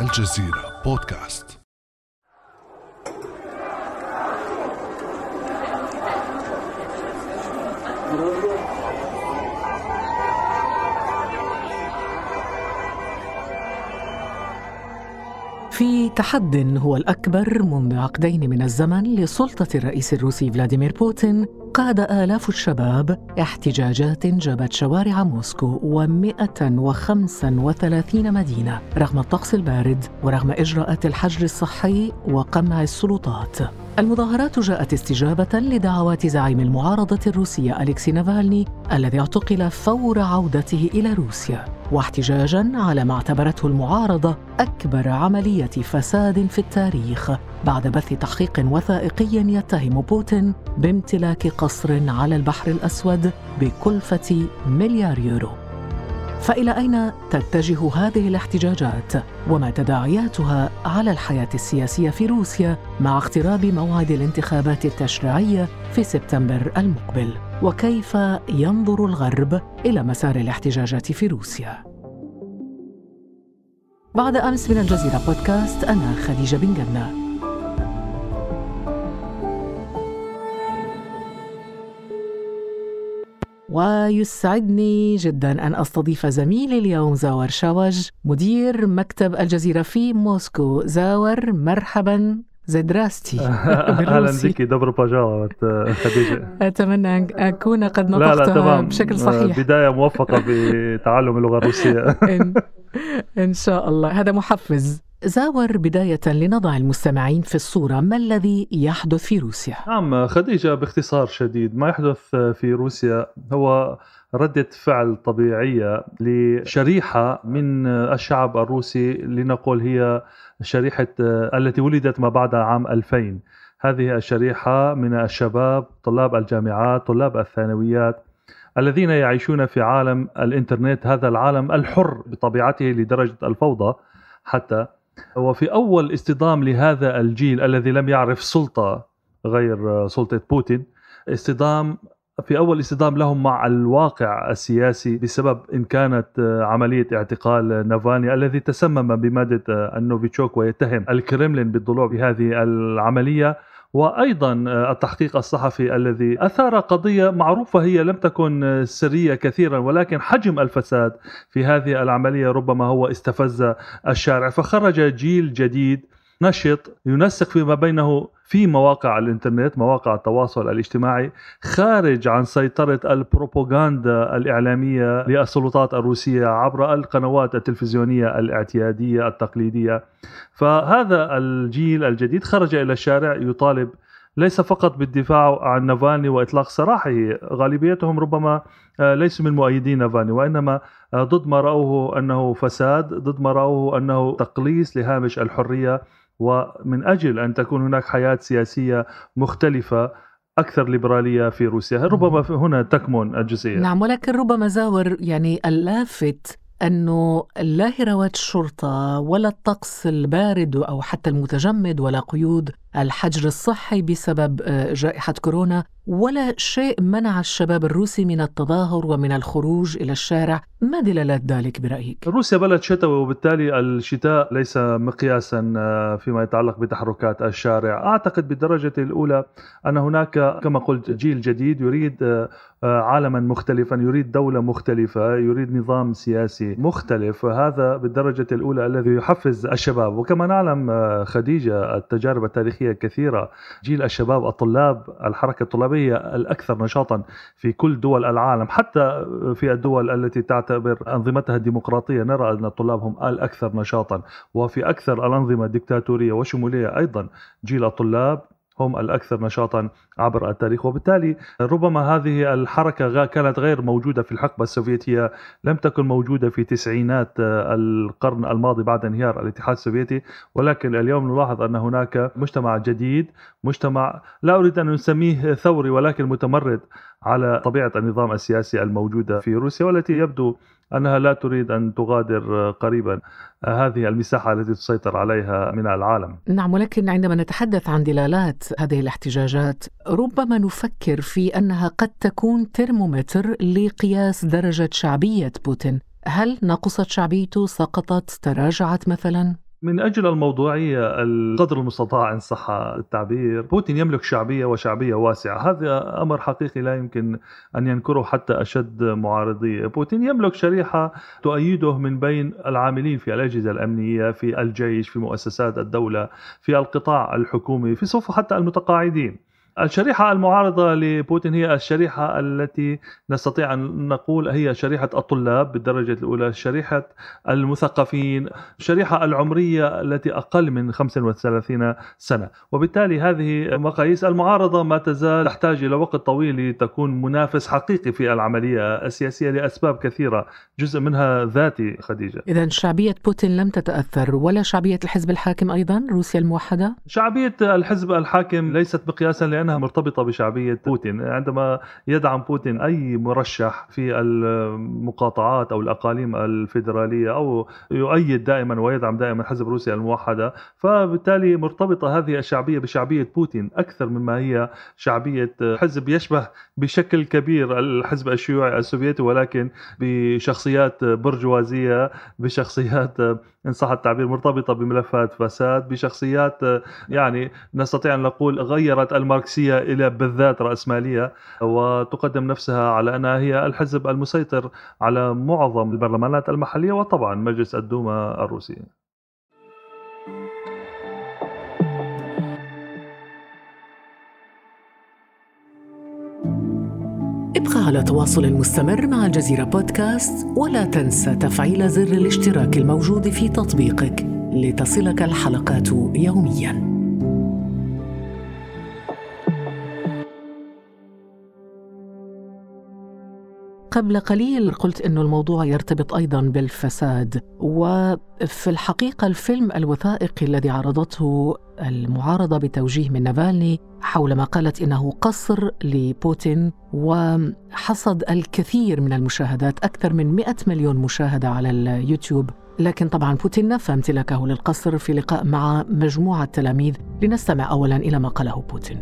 الجزيرة بودكاست. في تحد هو الأكبر منذ عقدين من الزمن لسلطة الرئيس الروسي فلاديمير بوتين قاد آلاف الشباب احتجاجات جابت شوارع موسكو و135 مدينة رغم الطقس البارد ورغم إجراءات الحجر الصحي وقمع السلطات. المظاهرات جاءت استجابة لدعوات زعيم المعارضة الروسية أليكسي نافالني الذي اعتقل فور عودته إلى روسيا. واحتجاجا على ما اعتبرته المعارضة أكبر عملية فساد في التاريخ بعد بث تحقيق وثائقي يتهم بوتين بامتلاك قصر على البحر الأسود بكلفة مليار يورو. فإلى أين تتجه هذه الاحتجاجات؟ وما تداعياتها على الحياة السياسية في روسيا مع اقتراب موعد الانتخابات التشريعية في سبتمبر المقبل؟ وكيف ينظر الغرب إلى مسار الاحتجاجات في روسيا؟ بعد أمس من الجزيرة بودكاست أنا خديجة بن جنة. ويسعدني جدا أن أستضيف زميلي اليوم زاور شاوج مدير مكتب الجزيرة في موسكو. زاور مرحبا. زي دراستي أهلا بك. دبر خديجة. أتمنى أن أكون قد نطقتها بشكل صحيح. بداية موفقة بتعلم اللغة الروسية. إن, إن شاء الله. هذا محفز. زاور بداية لنضع المستمعين في الصورة ما الذي يحدث في روسيا؟ نعم خديجة باختصار شديد ما يحدث في روسيا هو ردة فعل طبيعية لشريحة من الشعب الروسي لنقول هي شريحة التي ولدت ما بعد عام 2000 هذه الشريحة من الشباب طلاب الجامعات طلاب الثانويات الذين يعيشون في عالم الإنترنت هذا العالم الحر بطبيعته لدرجة الفوضى حتى وفي أول اصطدام لهذا الجيل الذي لم يعرف سلطة غير سلطة بوتين اصطدام في أول اصطدام لهم مع الواقع السياسي بسبب إن كانت عملية اعتقال نافاني الذي تسمم بمادة النوفيتشوك ويتهم الكرملين بالضلوع بهذه العملية. وأيضا التحقيق الصحفي الذي أثار قضية معروفة هي لم تكن سرية كثيرا ولكن حجم الفساد في هذه العملية ربما هو استفز الشارع. فخرج جيل جديد نشط ينسق فيما بينه في مواقع الإنترنت مواقع التواصل الاجتماعي خارج عن سيطرة البروباغندا الإعلامية للسلطات الروسية عبر القنوات التلفزيونية الاعتيادية التقليدية. فهذا الجيل الجديد خرج إلى الشارع يطالب ليس فقط بالدفاع عن نافالني وإطلاق سراحه، غالبيتهم ربما ليسوا من مؤيدين نافالني وإنما ضد ما رأوه أنه فساد، ضد ما رأوه أنه تقليص لهامش الحرية. ومن أجل أن تكون هناك حياة سياسية مختلفة أكثر ليبرالية في روسيا، ربما هنا تكمن الجزئية. نعم ولكن ربما زاور يعني اللافت أنه لا هروات الشرطة ولا الطقس البارد أو حتى المتجمد ولا قيود الحجر الصحي بسبب جائحة كورونا ولا شيء منع الشباب الروسي من التظاهر ومن الخروج إلى الشارع. ما دلالات ذلك برأيك؟ روسيا بلد شتوي وبالتالي الشتاء ليس مقياسا فيما يتعلق بتحركات الشارع. أعتقد بالدرجة الأولى أن هناك كما قلت جيل جديد يريد عالما مختلفا يريد دولة مختلفة يريد نظام سياسي مختلف. هذا بالدرجة الأولى الذي يحفز الشباب. وكما نعلم خديجة التجارب التاريخية كثيرة. جيل الشباب الطلاب الحركة الطلابية الأكثر نشاطا في كل دول العالم حتى في الدول التي تعتبر أنظمتها الديمقراطية. نرى أن الطلاب هم الأكثر نشاطا وفي أكثر الأنظمة ديكتاتورية وشمولية أيضا. جيل الطلاب هم الأكثر نشاطا عبر التاريخ. وبالتالي ربما هذه الحركة كانت غير موجودة في الحقبة السوفيتية لم تكن موجودة في تسعينات القرن الماضي بعد انهيار الاتحاد السوفيتي. ولكن اليوم نلاحظ أن هناك مجتمع جديد مجتمع لا أريد أن نسميه ثوري ولكن متمرد على طبيعة النظام السياسي الموجودة في روسيا والتي يبدو أنها لا تريد أن تغادر قريبا هذه المساحة التي تسيطر عليها من العالم. نعم ولكن عندما نتحدث عن دلالات هذه الاحتجاجات ربما نفكر في أنها قد تكون ترمومتر لقياس درجة شعبية بوتين. هل نقصت شعبيته؟ سقطت؟ تراجعت مثلا؟ من أجل الموضوعية القدر المستطاع إن صح التعبير بوتين يملك شعبية وشعبية واسعة هذا أمر حقيقي لا يمكن أن ينكره حتى أشد معارضي. بوتين يملك شريحة تؤيده من بين العاملين في الأجهزة الأمنية في الجيش في مؤسسات الدولة في القطاع الحكومي في صفوف حتى المتقاعدين. الشريحة المعارضة لبوتين هي الشريحة التي نستطيع أن نقول هي شريحة الطلاب بالدرجة الأولى شريحة المثقفين الشريحة العمرية التي أقل من 35 سنة. وبالتالي هذه مقاييس المعارضة ما تزال تحتاج إلى وقت طويل لتكون منافس حقيقي في العملية السياسية لأسباب كثيرة جزء منها ذاتي. خديجة. إذا شعبية بوتين لم تتأثر ولا شعبية الحزب الحاكم أيضا روسيا الموحدة؟ شعبية الحزب الحاكم ليست مقياسا لأنها مرتبطة بشعبية بوتين. عندما يدعم بوتين أي مرشح في المقاطعات أو الأقاليم الفيدرالية أو يؤيد دائما ويدعم دائما حزب روسيا الموحدة فبالتالي مرتبطة هذه الشعبية بشعبية بوتين أكثر مما هي شعبية حزب يشبه بشكل كبير الحزب الشيوعي السوفيتي ولكن بشخصيات برجوازية بشخصيات إن صح التعبير مرتبطة بملفات فساد بشخصيات يعني نستطيع أن نقول غيرت الماركسية إلى بالذات رأسمالية وتقدم نفسها على أنها هي الحزب المسيطر على معظم البرلمانات المحلية وطبعا مجلس الدوما الروسي ابقى على تواصل مستمر مع الجزيرة بودكاست ولا تنسى تفعيل زر الاشتراك الموجود في تطبيقك لتصلك الحلقات يومياً. قبل قليل قلت إنه الموضوع يرتبط أيضا بالفساد وفي الحقيقة الفيلم الوثائقي الذي عرضته المعارضة بتوجيه من نافالني حول ما قالت إنه قصر لبوتين وحصد الكثير من المشاهدات أكثر من 100 مليون مشاهدة على اليوتيوب. لكن طبعا بوتين نفى امتلاكه للقصر في لقاء مع مجموعة تلاميذ. لنستمع اولا إلى ما قاله بوتين.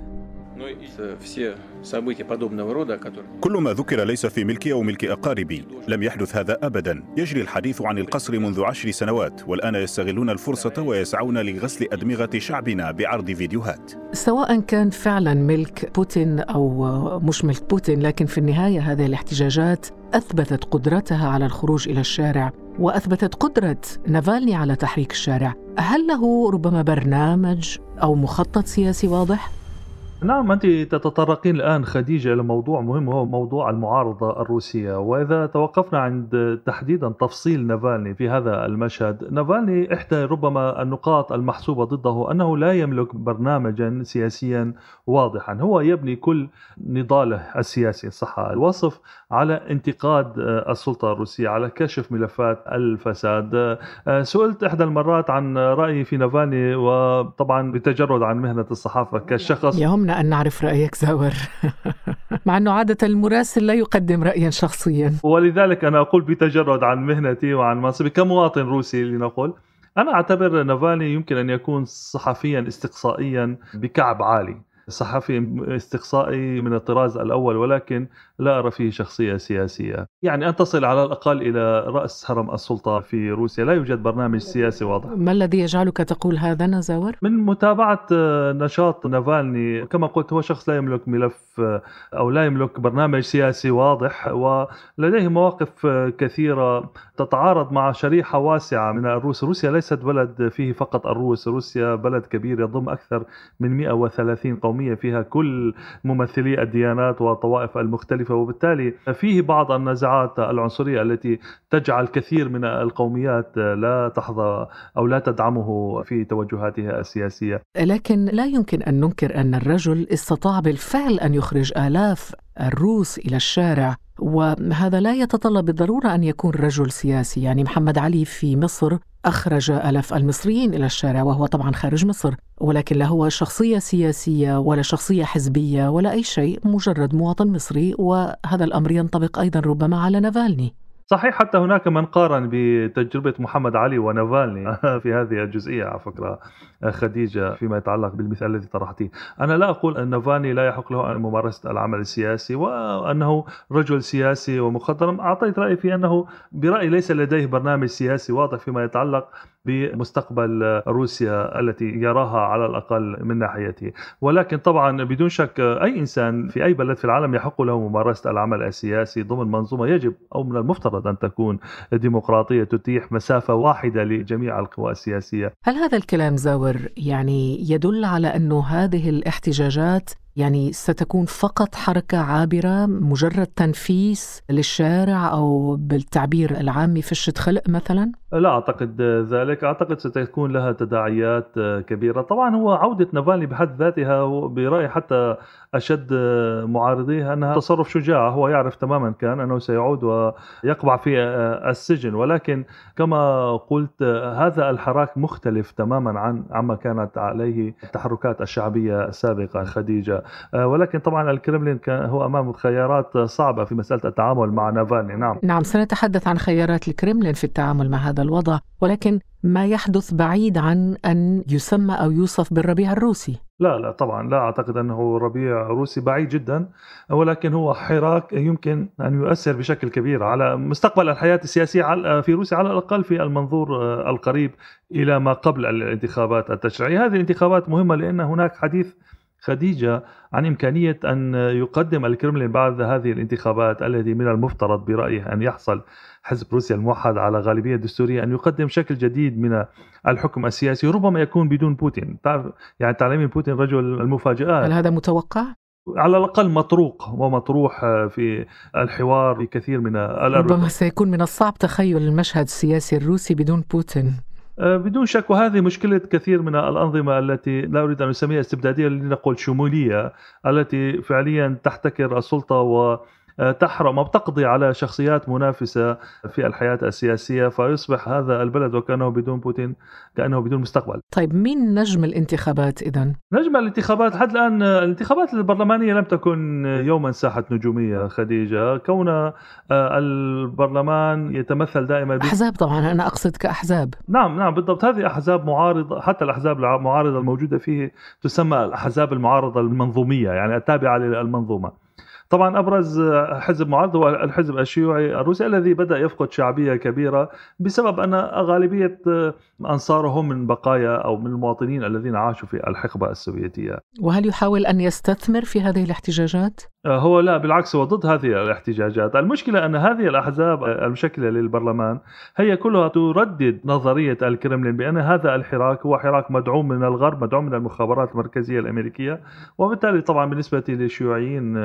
كل ما ذكر ليس في ملكي أو ملك أقاربي لم يحدث هذا أبدا. يجري الحديث عن القصر منذ عشر سنوات والآن يستغلون الفرصة ويسعون لغسل أدمغة شعبنا بعرض فيديوهات. سواء كان فعلا ملك بوتين أو مش ملك بوتين لكن في النهاية هذه الاحتجاجات أثبتت قدرتها على الخروج إلى الشارع وأثبتت قدرة نافالني على تحريك الشارع. هل له ربما برنامج أو مخطط سياسي واضح؟ نعم أنت تتطرقين الآن خديجة إلى موضوع مهم وهو موضوع المعارضة الروسية. وإذا توقفنا عند تحديدا تفصيل نافالني في هذا المشهد نافالني إحدى ربما النقاط المحسوبة ضده أنه لا يملك برنامجا سياسيا واضحا. هو يبني كل نضاله السياسي صح. الوصف على انتقاد السلطة الروسية على كشف ملفات الفساد. سئلت إحدى المرات عن رأيي في نافالني وطبعا بتجرد عن مهنة الصحافة كشخص. يهمنا يهمنا أن نعرف رأيك زاور. مع أنه عادة المراسل لا يقدم رأيا شخصيا. ولذلك أنا أقول بتجرد عن مهنتي وعن منصبي كمواطن روسي لنقول أنا أعتبر نافالني يمكن أن يكون صحفيا استقصائيا بكعب عالي. صحفي استقصائي من الطراز الأول ولكن لا أرى فيه شخصية سياسية. يعني أن تصل على الأقل إلى رأس هرم السلطة في روسيا لا يوجد برنامج سياسي واضح. ما الذي يجعلك تقول هذا نزاور؟ من متابعة نشاط نافالني كما قلت هو شخص لا يملك ملف أو لا يملك برنامج سياسي واضح ولديه مواقف كثيرة تتعارض مع شريحة واسعة من الروس. روسيا ليست بلد فيه فقط الروس روسيا بلد كبير يضم أكثر من 130 قومية فيها كل ممثلي الديانات والطوائف المختلفة. وبالتالي فيه بعض النزاعات العنصرية التي تجعل كثير من القوميات لا تحظى أو لا تدعمه في توجهاتها السياسية. لكن لا يمكن أن ننكر أن الرجل استطاع بالفعل أن يخرج آلاف الروس إلى الشارع وهذا لا يتطلب بالضرورة أن يكون رجل سياسي. يعني محمد علي في مصر أخرج ألاف المصريين إلى الشارع وهو طبعا خارج مصر ولكن لا هو شخصية سياسية ولا شخصية حزبية ولا أي شيء مجرد مواطن مصري وهذا الأمر ينطبق أيضا ربما على نافالني. صحيح حتى هناك من قارن بتجربة محمد علي ونافالني في هذه الجزئية على فكرة خديجة فيما يتعلق بالمثال الذي طرحتيه. أنا لا أقول أن نافالني لا يحق له ممارسة العمل السياسي وأنه رجل سياسي ومخضرم. أعطيت رأيي في أنه برأيي ليس لديه برنامج سياسي واضح فيما يتعلق بمستقبل روسيا التي يراها على الأقل من ناحيته، ولكن طبعا بدون شك أي إنسان في أي بلد في العالم يحق له ممارسة العمل السياسي ضمن منظومة يجب أو من المفترض أن تكون ديمقراطية تتيح مسافة واحدة لجميع القوى السياسية. هل هذا الكلام زاور يعني يدل على انه هذه الاحتجاجات يعني ستكون فقط حركة عابرة مجرد تنفيس للشارع أو بالتعبير العامي فشة خلق مثلا؟ لا أعتقد ذلك أعتقد ستكون لها تداعيات كبيرة طبعا هو عودة نافالني بحد ذاتها برأيي حتى أشد معارضيه أنها تصرف شجاع هو يعرف تماما كأن أنه سيعود ويقبع في السجن. ولكن كما قلت هذا الحراك مختلف تماما عن عما كانت عليه التحركات الشعبية السابقة خديجة. ولكن طبعا الكرملين كان هو أمام خيارات صعبة في مسألة التعامل مع نافالني نعم. نعم سنتحدث عن خيارات الكرملين في التعامل مع هذا الوضع ولكن ما يحدث بعيد عن أن يسمى أو يوصف بالربيع الروسي. لا لا طبعا لا أعتقد أنه ربيع روسي بعيد جدا ولكن هو حراك يمكن أن يؤثر بشكل كبير على مستقبل الحياة السياسية في روسيا على الأقل في المنظور القريب إلى ما قبل الانتخابات التشريعية، هذه الانتخابات مهمة لأن هناك حديث خديجة عن إمكانية أن يقدم الكرملين بعد هذه الانتخابات التي من المفترض برأيه أن يحصل حزب روسيا الموحد على غالبية دستورية أن يقدم شكل جديد من الحكم السياسي ربما يكون بدون بوتين. يعني تعلمين بوتين رجل المفاجآت. هل هذا متوقع؟ على الأقل مطروق ومطروح في الحوار في كثير من ربما سيكون من الصعب تخيل المشهد السياسي الروسي بدون بوتين. بدون شك وهذه مشكلة كثير من الأنظمة التي لا أريد أن أسميها استبدادية لنقول شمولية التي فعليا تحتكر السلطة و تحرم أو تقضي على شخصيات منافسة في الحياة السياسية فيصبح هذا البلد وكأنه بدون بوتين كأنه بدون مستقبل. طيب مين نجم الانتخابات إذا؟ نجم الانتخابات لحد الآن الانتخابات البرلمانية لم تكن يوما ساحة نجومية خديجة. كون البرلمان يتمثل دائما أحزاب طبعا أنا أقصد كأحزاب. نعم نعم بالضبط. هذه أحزاب معارضة حتى الأحزاب المعارضة الموجودة فيه تسمى الأحزاب المعارضة المنظومية يعني التابعة للمنظومة. طبعا أبرز حزب معارض هو الحزب الشيوعي الروسي الذي بدأ يفقد شعبية كبيرة بسبب أن غالبية انصاره من بقايا أو من المواطنين الذين عاشوا في الحقبة السوفيتية. وهل يحاول أن يستثمر في هذه الاحتجاجات؟ هو لا بالعكس هو ضد هذه الاحتجاجات، المشكلة أن هذه الأحزاب المشكلة للبرلمان هي كلها تردد نظرية الكرملين بأن هذا الحراك هو حراك مدعوم من الغرب، مدعوم من المخابرات المركزية الأمريكية، وبالتالي طبعا بالنسبة للشيوعيين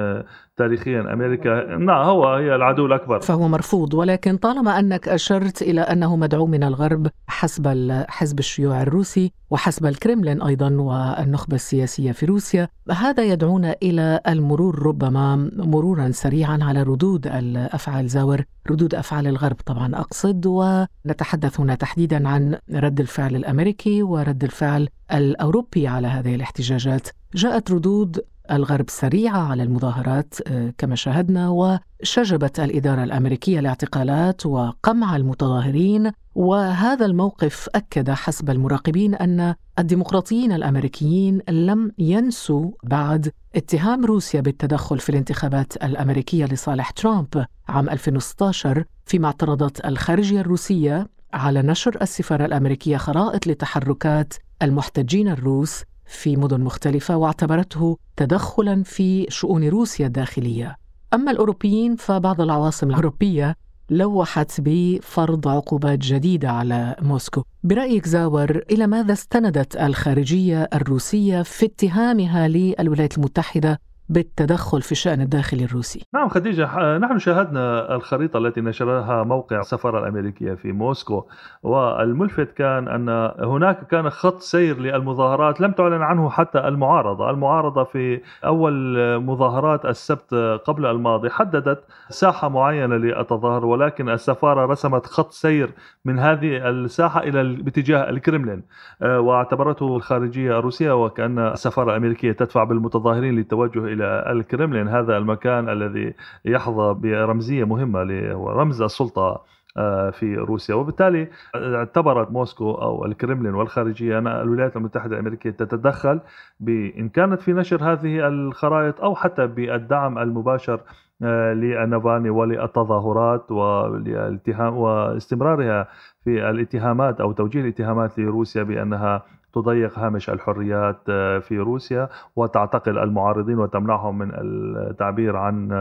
تاريخيا. أمريكا نعم هو هي العدو الأكبر. فهو مرفوض ولكن طالما أنك أشرت إلى أنه مدعوم من الغرب حسب الحزب الشيوعي الروسي وحسب الكرملين أيضا والنخبة السياسية في روسيا هذا يدعونا إلى المرور ربما مرورا سريعا على ردود الأفعال زاور ردود أفعال الغرب طبعا أقصد ونتحدث هنا تحديدا عن رد الفعل الأمريكي ورد الفعل الأوروبي على هذه الاحتجاجات. جاءت ردود الغرب سريعة على المظاهرات كما شاهدنا وشجبت الإدارة الأمريكية الاعتقالات وقمع المتظاهرين. وهذا الموقف أكد حسب المراقبين أن الديمقراطيين الأمريكيين لم ينسوا بعد اتهام روسيا بالتدخل في الانتخابات الأمريكية لصالح ترامب عام 2016 فيما اعترضت الخارجية الروسية على نشر السفارة الأمريكية خرائط لتحركات المحتجين الروس في مدن مختلفة واعتبرته تدخلا في شؤون روسيا الداخلية. أما الأوروبيين فبعض العواصم الأوروبية لوحت بفرض عقوبات جديدة على موسكو. برأيك زاور إلى ماذا استندت الخارجية الروسية في اتهامها للولايات المتحدة بالتدخل في الشأن الداخلي الروسي. نعم خديجة نحن شاهدنا الخريطة التي نشرها موقع السفارة الأمريكية في موسكو والملفت كان أن هناك كان خط سير للمظاهرات لم تعلن عنه حتى المعارضة. المعارضة في أول مظاهرات السبت قبل الماضي حددت ساحة معينة للتظاهر ولكن السفارة رسمت خط سير من هذه الساحة إلى باتجاه الكرملين واعتبرته الخارجية الروسية وكأن السفارة الأمريكية تدفع بالمتظاهرين للتوجه إلى الكرملين هذا المكان الذي يحظى برمزية مهمة هو رمز السلطة آه، في روسيا. وبالتالي اعتبرت موسكو أو الكرملين والخارجية أن الولايات المتحدة الأمريكية تتدخل بإن كانت في نشر هذه الخرائط أو حتى بالدعم المباشر آه، لنافالني وللتظاهرات والاتهام واستمرارها في الاتهامات أو توجيه الاتهامات لروسيا بأنها تضيق هامش الحريات آه، في روسيا وتعتقل المعارضين وتمنعهم من التعبير عن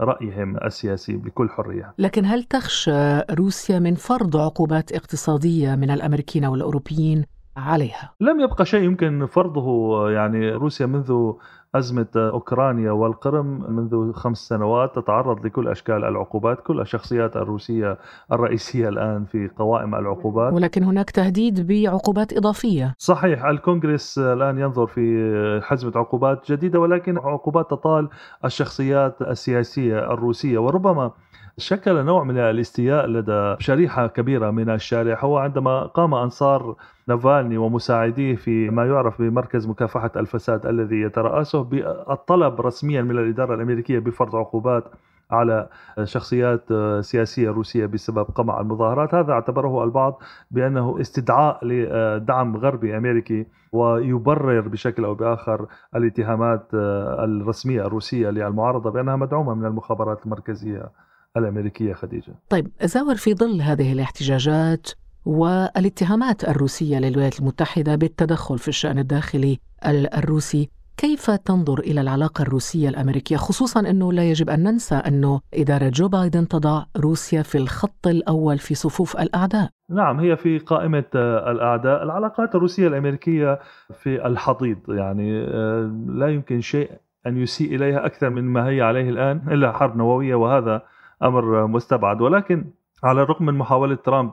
رأيهم السياسي بكل حرية. لكن هل تخشى روسيا من فرض عقوبات اقتصادية من الأمريكيين والأوروبيين؟ عليها؟ لم يبقى شيء يمكن فرضه يعني روسيا منذ أزمة أوكرانيا والقرم منذ خمس سنوات تتعرض لكل أشكال العقوبات. كل الشخصيات الروسية الرئيسية الآن في قوائم العقوبات. ولكن هناك تهديد بعقوبات إضافية. صحيح الكونغرس الآن ينظر في حزمة عقوبات جديدة ولكن عقوبات تطال الشخصيات السياسية الروسية. وربما شكل نوع من الاستياء لدى شريحة كبيرة من الشارع. هو عندما قام أنصار نافالني ومساعديه في ما يعرف بمركز مكافحة الفساد الذي يترأسه بالطلب رسميا من الإدارة الأمريكية بفرض عقوبات على شخصيات سياسية روسية بسبب قمع المظاهرات. هذا اعتبره البعض بأنه استدعاء لدعم غربي أمريكي ويبرر بشكل أو بآخر الاتهامات الرسمية الروسية للمعارضة بأنها مدعومة من المخابرات المركزية الأمريكية خديجة. طيب زاور في ظل هذه الاحتجاجات والاتهامات الروسية للولايات المتحدة بالتدخل في الشأن الداخلي الروسي. كيف تنظر إلى العلاقة الروسية الأمريكية؟ خصوصا أنه لا يجب أن ننسى أنه إدارة جو بايدن تضع روسيا في الخط الأول في صفوف الأعداء. نعم هي في قائمة الأعداء. العلاقات الروسية الأمريكية في الحضيض يعني آه، لا يمكن شيء أن يسيء إليها أكثر من ما هي عليه الآن إلا حرب نووية وهذا أمر مستبعد. ولكن على الرغم من محاولة ترامب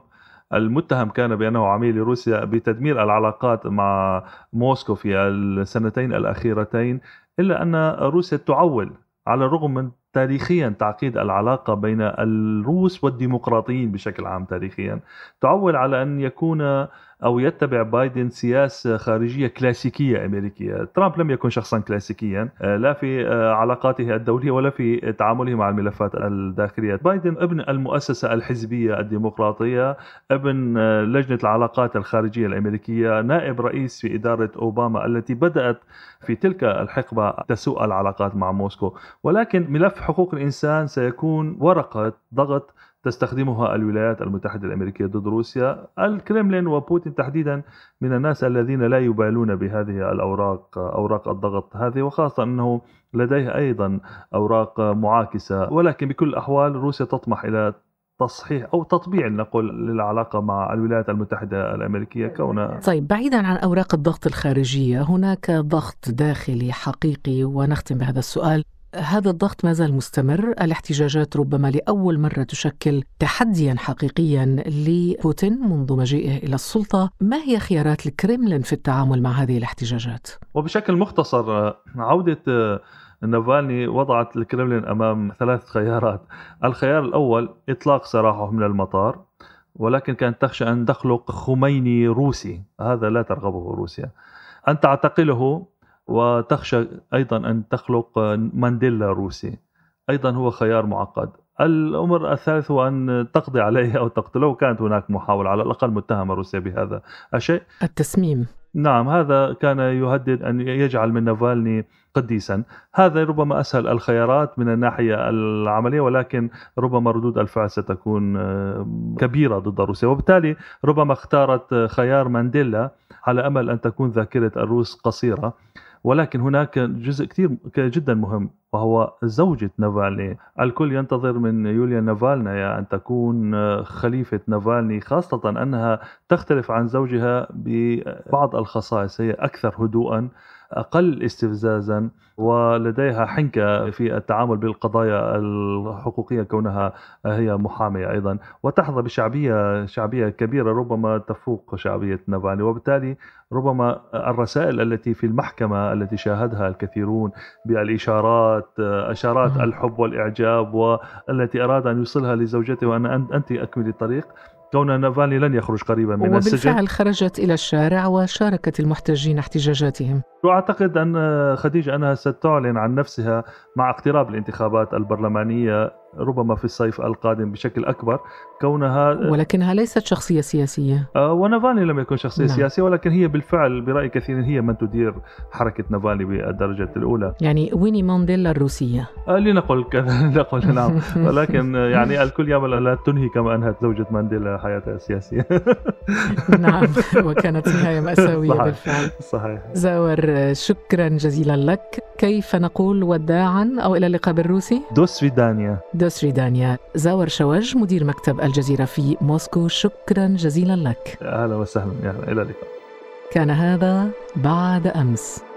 المتهم كان بأنه عميل لروسيا بتدمير العلاقات مع موسكو في السنتين الأخيرتين إلا أن روسيا تعول على الرغم من تاريخيا تعقيد العلاقة بين الروس والديمقراطيين بشكل عام تاريخيا تعول على أن يكون أو يتبع بايدن سياسة خارجية كلاسيكية أمريكية. ترامب لم يكن شخصا كلاسيكيا آه، لا في آه، علاقاته الدولية ولا في تعامله مع الملفات الداخلية. بايدن ابن المؤسسة الحزبية الديمقراطية ابن آه، لجنة العلاقات الخارجية الأمريكية نائب رئيس في إدارة أوباما التي بدأت في تلك الحقبة تسوء العلاقات مع موسكو. ولكن ملف حقوق الإنسان سيكون ورقة ضغط تستخدمها الولايات المتحدة الأمريكية ضد روسيا الكرملين وبوتين تحديدا من الناس الذين لا يبالون بهذه الأوراق أوراق الضغط هذه وخاصة أنه لديه أيضا أوراق معاكسة. ولكن بكل الأحوال روسيا تطمح إلى تصحيح أو تطبيع نقول للعلاقة مع الولايات المتحدة الأمريكية كونها. طيب بعيدا عن أوراق الضغط الخارجية هناك ضغط داخلي حقيقي ونختم بهذا السؤال. هذا الضغط ما زال مستمر. الاحتجاجات ربما لأول مرة تشكل تحديا حقيقيا لبوتين منذ مجيئه إلى السلطة. ما هي خيارات الكريملين في التعامل مع هذه الاحتجاجات؟ وبشكل مختصر عودة نافالني وضعت الكريملين أمام ثلاث خيارات. الخيار الأول إطلاق سراحه من المطار ولكن كانت تخشى أن تخلق خميني روسي. هذا لا ترغبه روسيا. أن تعتقله وتخشى أيضا أن تخلق مانديلا روسي. أيضا هو خيار معقد. الأمر الثالث هو أن تقضي عليه أو تقتله. كانت هناك محاولة على الأقل متهمة روسيا بهذا الشيء. التسميم. نعم هذا كان يهدد أن يجعل من نافالني قديسا. هذا ربما أسهل الخيارات من الناحية العملية ولكن ربما ردود الفعل ستكون آه، كبيرة ضد روسيا. وبالتالي ربما اختارت خيار مانديلا على أمل أن تكون ذاكرة الروس قصيرة. ولكن هناك جزء كثير جدا مهم وهو زوجة نافالني. الكل ينتظر من يوليا نافالنايا أن تكون خليفة نافالني خاصة أنها تختلف عن زوجها ببعض الخصائص هي أكثر هدوءا. أقل استفزازا ولديها حنكة في التعامل بالقضايا الحقوقية كونها هي محامية أيضا. وتحظى بشعبية شعبية كبيرة ربما تفوق شعبية نافالني وبالتالي ربما الرسائل التي في المحكمة التي شاهدها الكثيرون بالإشارات إشارات الحب والإعجاب والتي أراد أن يوصلها لزوجته وأن أنت اكملي الطريق كون نافالني لن يخرج قريبا من وبالفعل السجن. وبالفعل خرجت إلى الشارع وشاركت المحتجين احتجاجاتهم. واعتقد أن خديجة أنها ستعلن عن نفسها مع اقتراب الانتخابات البرلمانية ربما في الصيف القادم بشكل أكبر. كونها ولكنها ليست شخصية سياسية. آه، ونافالني لم يكن شخصية نعم. سياسية ولكن هي بالفعل برأي كثير هي من تدير حركة نافالني بالدرجة الأولى. يعني ويني مانديلا الروسية. آه، لنقل كذا لنقل نعم. ولكن يعني الكل يامل ان لا تنهي كما أنهت زوجة مانديلا حياتها السياسية. نعم وكانت نهاية مأساوية صحيح. بالفعل. صحيح. زاور شكرا جزيلا لك. كيف نقول وداعا أو إلى اللقاء بالروسي؟ دوس فيدانيا دوسريدانيا زاور شوج مدير مكتب الجزيرة في موسكو شكرا جزيلا لك. أهلا وسهلا يا إلى اللقاء. كان هذا بعد أمس.